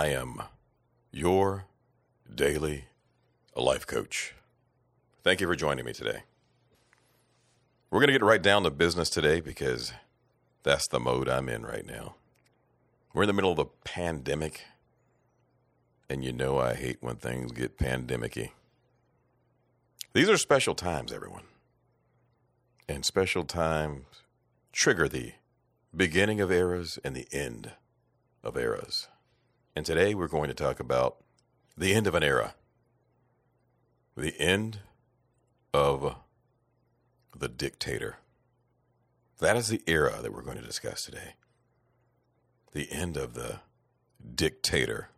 I am your daily life coach. Thank you for joining me today. We're going to get right down to business today because that's the mode I'm in right now. We're in the middle of a pandemic, and you know I hate when things get pandemicy. These are special times, everyone. And special times trigger the beginning of eras and the end of eras. And today we're going to talk about the end of an era, the end of the dictator. That is the era that we're going to discuss today. The end of the dictator.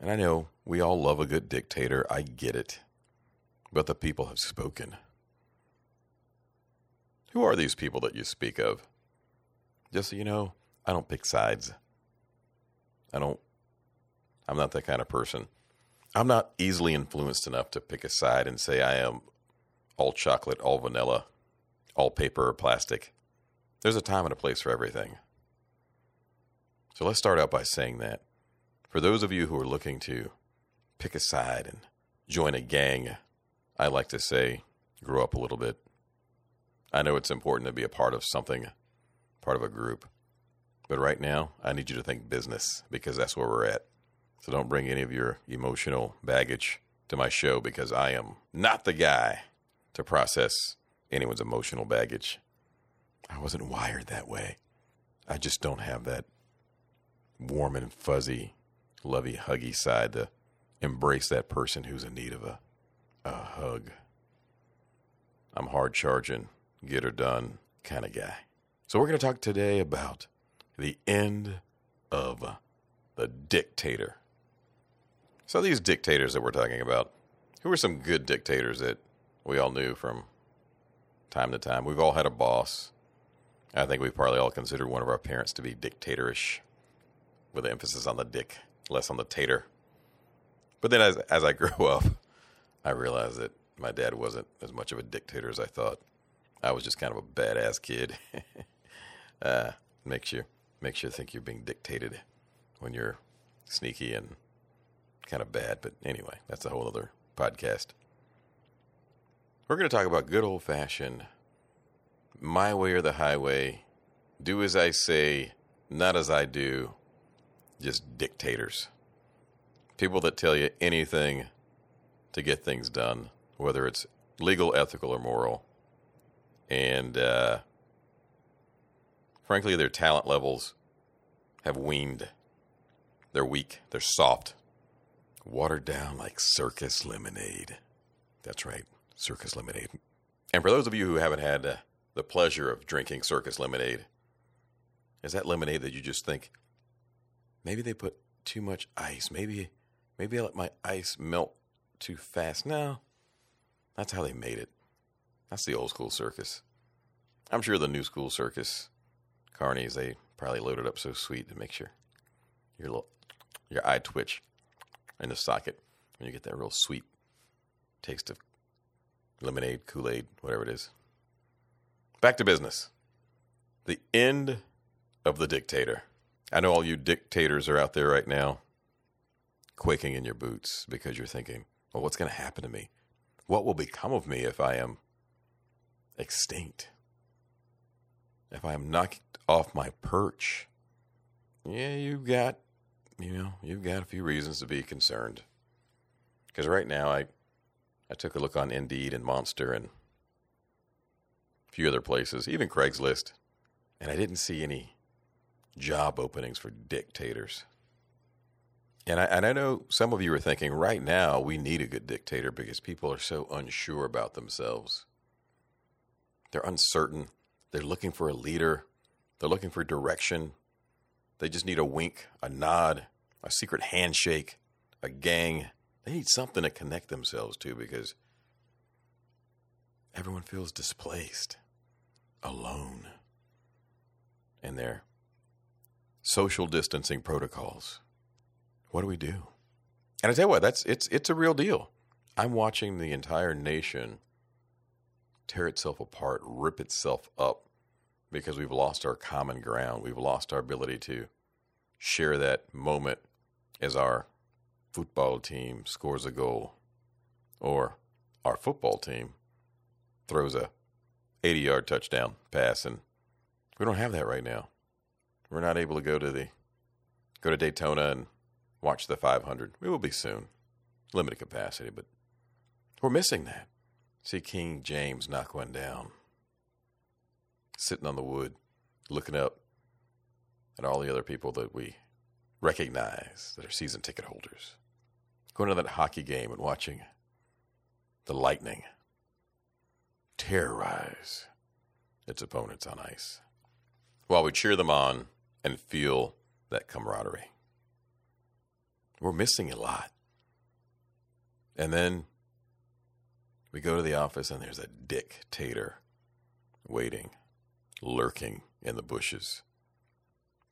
And I know we all love a good dictator. I get it. But the people have spoken. Who are these people that you speak of? Just so you know, I don't pick sides. I don't, I'm not that kind of person. I'm not easily influenced enough to pick a side and say I am all chocolate, all vanilla, all paper or plastic. There's a time and a place for everything. So let's start out by saying that. For those of you who are looking to pick a side and join a gang, I like to say, grow up a little bit. I know it's important to be a part of something part of a group. But right now, I need you to think business because that's where we're at. So don't bring any of your emotional baggage to my show because I am not the guy to process anyone's emotional baggage. I wasn't wired that way. I just don't have that warm and fuzzy, lovey, huggy side to embrace that person who's in need of a, a hug. I'm hard charging, get her done kind of guy. So, we're going to talk today about the end of the dictator. So, these dictators that we're talking about, who are some good dictators that we all knew from time to time? We've all had a boss. I think we probably all considered one of our parents to be dictatorish, with an emphasis on the dick, less on the tater. But then as, as I grew up, I realized that my dad wasn't as much of a dictator as I thought. I was just kind of a badass kid. uh, makes you makes you think you're being dictated when you're sneaky and kind of bad. But anyway, that's a whole other podcast. We're going to talk about good old fashioned my way or the highway, do as I say, not as I do, just dictators. People that tell you anything to get things done, whether it's legal, ethical, or moral. And uh, frankly, their talent levels have weaned. They're weak, they're soft, watered down like circus lemonade. That's right, circus lemonade. And for those of you who haven't had uh, the pleasure of drinking circus lemonade, is that lemonade that you just think maybe they put too much ice? Maybe, maybe I let my ice melt too fast. No, that's how they made it. That's the old school circus. I'm sure the new school circus carnies, they probably loaded up so sweet to make sure your little your eye twitch in the socket and you get that real sweet taste of lemonade, Kool Aid, whatever it is. Back to business. The end of the dictator. I know all you dictators are out there right now quaking in your boots because you're thinking, well, what's going to happen to me? What will become of me if I am extinct? if I am knocked off my perch, yeah, you've got, you know, you've got a few reasons to be concerned. Because right now, I, I took a look on Indeed and Monster and a few other places, even Craigslist, and I didn't see any job openings for dictators. And I, and I know some of you are thinking right now we need a good dictator because people are so unsure about themselves. They're uncertain they're looking for a leader. They're looking for direction. They just need a wink, a nod, a secret handshake, a gang. They need something to connect themselves to because everyone feels displaced, alone, and their social distancing protocols. What do we do? And I tell you what, that's it's it's a real deal. I'm watching the entire nation tear itself apart, rip itself up because we've lost our common ground. We've lost our ability to share that moment as our football team scores a goal or our football team throws a 80 yard touchdown pass and we don't have that right now. We're not able to go to the go to Daytona and watch the 500. We will be soon. Limited capacity, but we're missing that. See King James knock one down. Sitting on the wood, looking up at all the other people that we recognize that are season ticket holders. Going to that hockey game and watching the Lightning terrorize its opponents on ice while we cheer them on and feel that camaraderie. We're missing a lot. And then we go to the office and there's a dictator waiting, lurking in the bushes,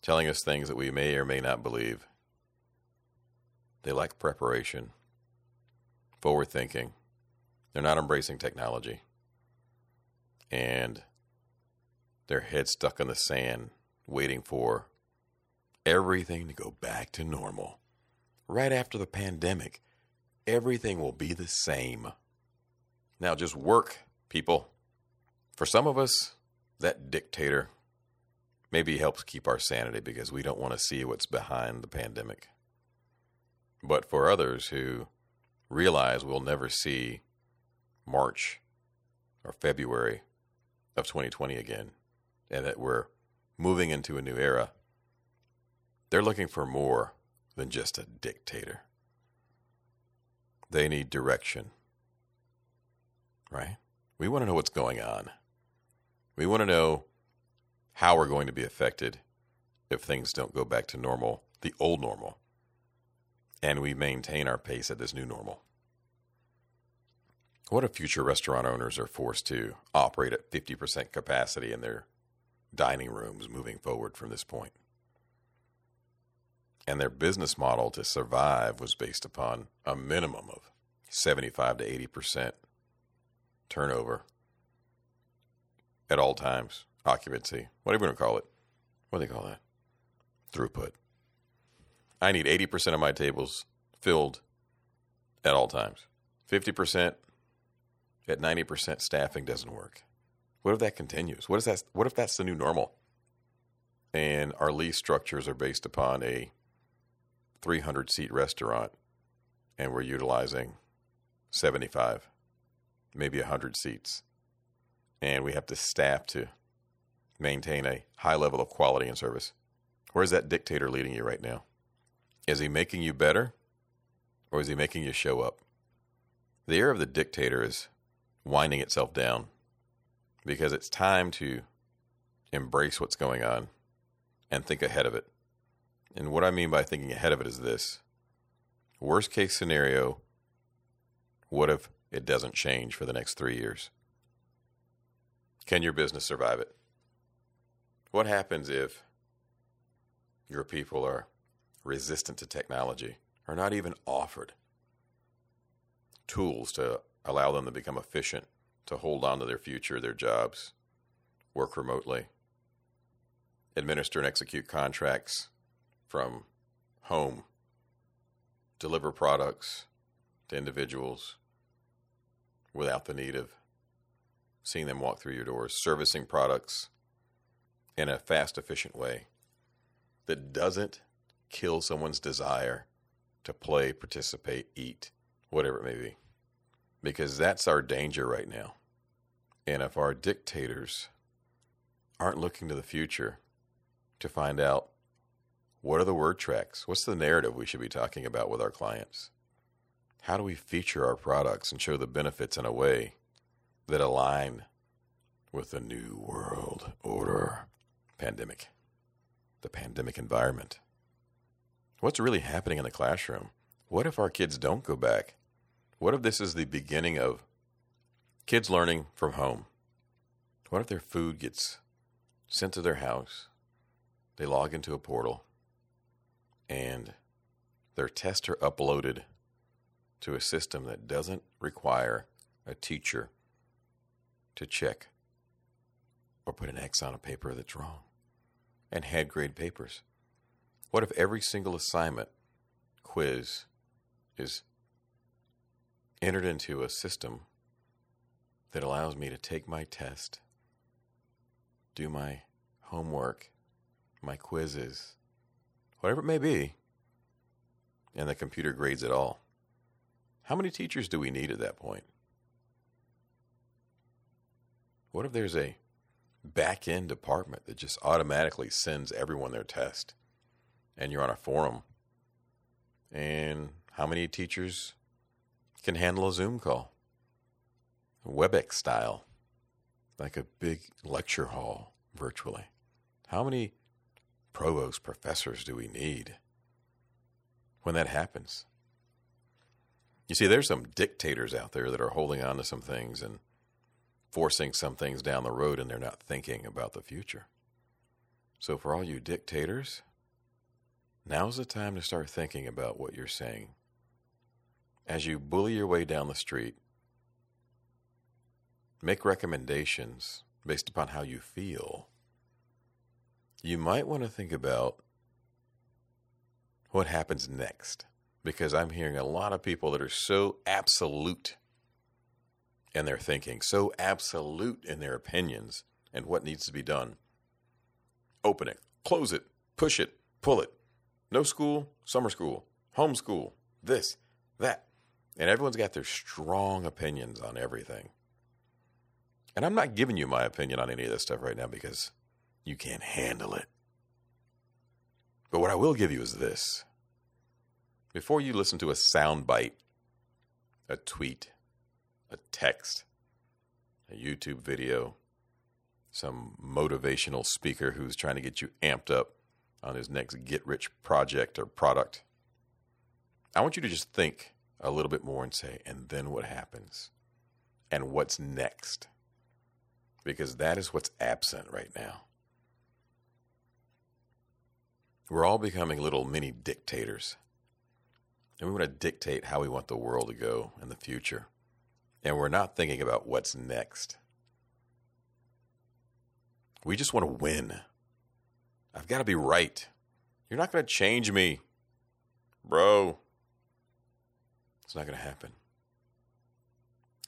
telling us things that we may or may not believe. They lack preparation, forward thinking. They're not embracing technology. And their heads stuck in the sand, waiting for everything to go back to normal. Right after the pandemic, everything will be the same. Now just work, people. For some of us, that dictator maybe helps keep our sanity because we don't want to see what's behind the pandemic. But for others who realize we'll never see March or February of 2020 again and that we're moving into a new era, they're looking for more than just a dictator. They need direction right? We want to know what's going on. We want to know how we're going to be affected if things don't go back to normal, the old normal, and we maintain our pace at this new normal. What if future restaurant owners are forced to operate at 50% capacity in their dining rooms moving forward from this point? And their business model to survive was based upon a minimum of 75 to 80% turnover at all times, occupancy, what whatever you want to call it. What do they call that? Throughput. I need 80% of my tables filled at all times. 50% at 90% staffing doesn't work. What if that continues? What is that what if that's the new normal? And our lease structures are based upon a 300 seat restaurant and we're utilizing 75 maybe 100 seats. And we have to staff to maintain a high level of quality and service. Where's that dictator leading you right now? Is he making you better or is he making you show up? The era of the dictator is winding itself down because it's time to embrace what's going on and think ahead of it. And what I mean by thinking ahead of it is this worst case scenario, what if it doesn't change for the next three years? Can your business survive it? What happens if your people are resistant to technology, are not even offered tools to allow them to become efficient, to hold on to their future, their jobs, work remotely, administer and execute contracts from home, deliver products to individuals, without the need of seeing them walk through your doors, servicing products in a fast, efficient way that doesn't kill someone's desire to play, participate, eat, whatever it may be. Because that's our danger right now. And if our dictators aren't looking to the future to find out what are the word tracks, what's the narrative we should be talking about with our clients, how do we feature our products and show the benefits in a way that align with the new world order pandemic, the pandemic environment? What's really happening in the classroom? What if our kids don't go back? What if this is the beginning of kids learning from home? What if their food gets sent to their house? They log into a portal and their tests are uploaded to a system that doesn't require a teacher to check or put an X on a paper that's wrong and had grade papers? What if every single assignment, quiz, is entered into a system that allows me to take my test, do my homework, my quizzes, whatever it may be, and the computer grades it all? How many teachers do we need at that point? What if there's a back end department that just automatically sends everyone their test and you're on a forum? And how many teachers can handle a Zoom call? WebEx style, like a big lecture hall virtually. How many provost professors do we need when that happens? You see, there's some dictators out there that are holding on to some things and forcing some things down the road and they're not thinking about the future. So, for all you dictators, now's the time to start thinking about what you're saying. As you bully your way down the street, make recommendations based upon how you feel. You might want to think about what happens next because I'm hearing a lot of people that are so absolute in their thinking, so absolute in their opinions and what needs to be done. Open it, close it, push it, pull it. No school, summer school, homeschool, this, that. And everyone's got their strong opinions on everything. And I'm not giving you my opinion on any of this stuff right now because you can't handle it. But what I will give you is this. Before you listen to a sound bite, a tweet, a text, a YouTube video, some motivational speaker who's trying to get you amped up on his next get rich project or product. I want you to just think a little bit more and say, and then what happens? And what's next? Because that is what's absent right now. We're all becoming little mini dictators. And we want to dictate how we want the world to go in the future and we're not thinking about what's next. We just want to win. I've got to be right. You're not going to change me, bro. It's not going to happen.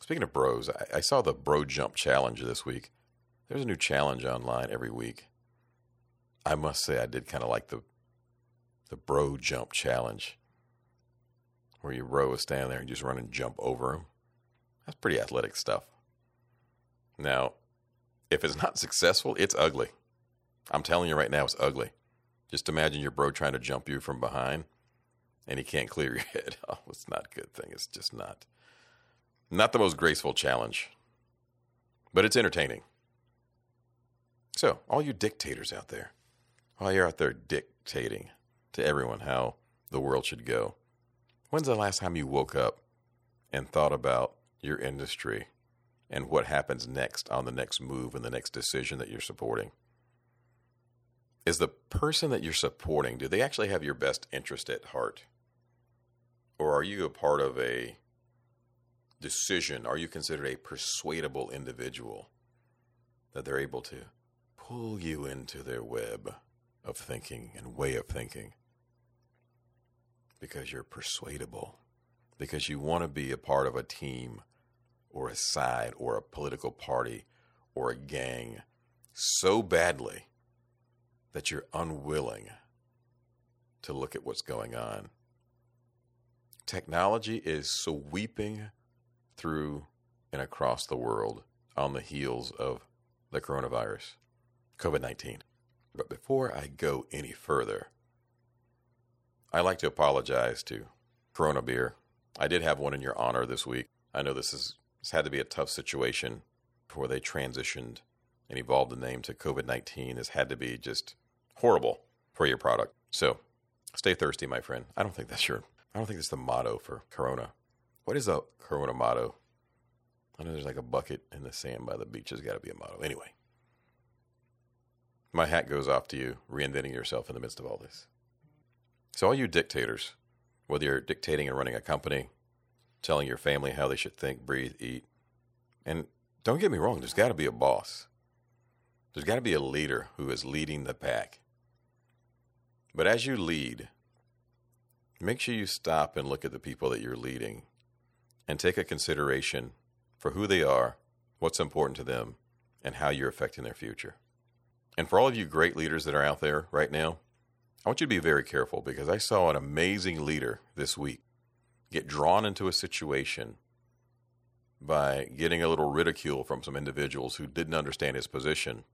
Speaking of bros, I, I, saw the Bro Jump Challenge this week. There's a new challenge online every week. I must say, I did kind of like the the Bro Jump Challenge, where your bro is standing there and just run and jump over him. That's pretty athletic stuff. Now, if it's not successful, it's ugly. I'm telling you right now, it's ugly. Just imagine your bro trying to jump you from behind and he can't clear your head. Oh, it's not a good thing. It's just not. Not the most graceful challenge, but it's entertaining. So, all you dictators out there, while you're out there dictating to everyone how the world should go, when's the last time you woke up and thought about your industry and what happens next on the next move and the next decision that you're supporting. Is the person that you're supporting, do they actually have your best interest at heart? Or are you a part of a decision? Are you considered a persuadable individual that they're able to pull you into their web of thinking and way of thinking? Because you're persuadable, because you want to be a part of a team or a side or a political party or a gang so badly that you're unwilling to look at what's going on. Technology is sweeping through and across the world on the heels of the coronavirus, COVID 19. But before I go any further, I'd like to apologize to Corona Beer. I did have one in your honor this week. I know this is it's had to be a tough situation before they transitioned and evolved the name to COVID 19. This had to be just horrible for your product. So stay thirsty, my friend. I don't think that's your, I don't think that's the motto for Corona. What is the Corona motto? I know there's like a bucket in the sand by the beach. There's got to be a motto. Anyway, my hat goes off to you, reinventing yourself in the midst of all this. So, all you dictators, whether you're dictating and running a company, telling your family how they should think, breathe, eat. And don't get me wrong, there's got to be a boss. There's got to be a leader who is leading the pack. But as you lead, make sure you stop and look at the people that you're leading and take a consideration for who they are, what's important to them, and how you're affecting their future. And for all of you great leaders that are out there right now, I want you to be very careful because I saw an amazing leader this week get drawn into a situation by getting a little ridicule from some individuals who didn't understand his position.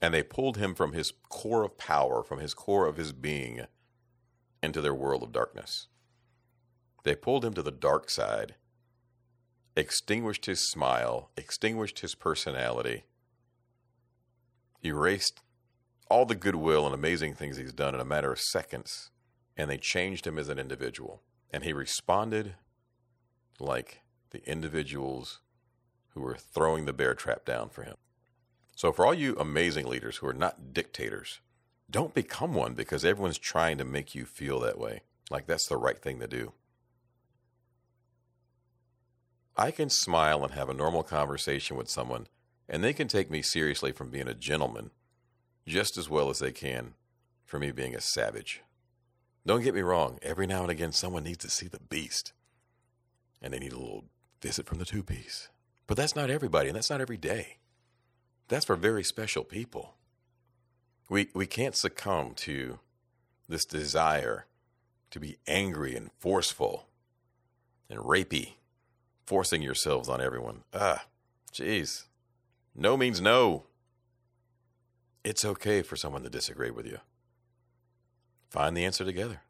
And they pulled him from his core of power, from his core of his being, into their world of darkness. They pulled him to the dark side, extinguished his smile, extinguished his personality, erased all the goodwill and amazing things he's done in a matter of seconds, and they changed him as an individual. And he responded like the individuals who were throwing the bear trap down for him. So, for all you amazing leaders who are not dictators, don't become one because everyone's trying to make you feel that way, like that's the right thing to do. I can smile and have a normal conversation with someone, and they can take me seriously from being a gentleman just as well as they can for me being a savage. Don't get me wrong, every now and again someone needs to see the beast, and they need a little visit from the two piece. But that's not everybody, and that's not every day. That's for very special people. We, we can't succumb to this desire to be angry and forceful and rapey, forcing yourselves on everyone. Ah, jeez. No means no. It's okay for someone to disagree with you. Find the answer together.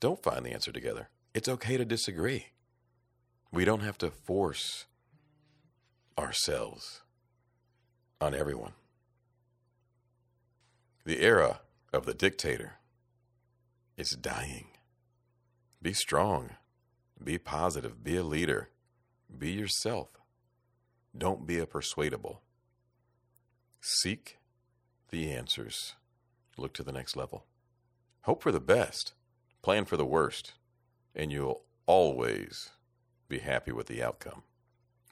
Don't find the answer together. It's okay to disagree. We don't have to force ourselves on everyone. The era of the dictator is dying. Be strong. Be positive. Be a leader. Be yourself. Don't be a persuadable. Seek the answers. Look to the next level. Hope for the best. Plan for the worst. And you'll always be happy with the outcome.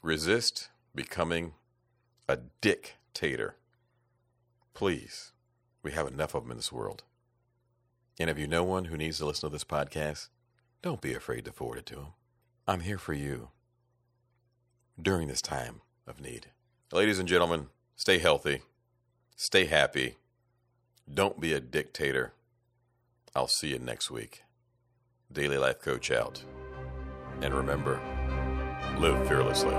Resist becoming a dictator. Please, we have enough of them in this world. And if you know one who needs to listen to this podcast, don't be afraid to forward it to them. I'm here for you during this time of need. Ladies and gentlemen, stay healthy, stay happy, don't be a dictator. I'll see you next week. Daily Life Coach out. And remember, live fearlessly.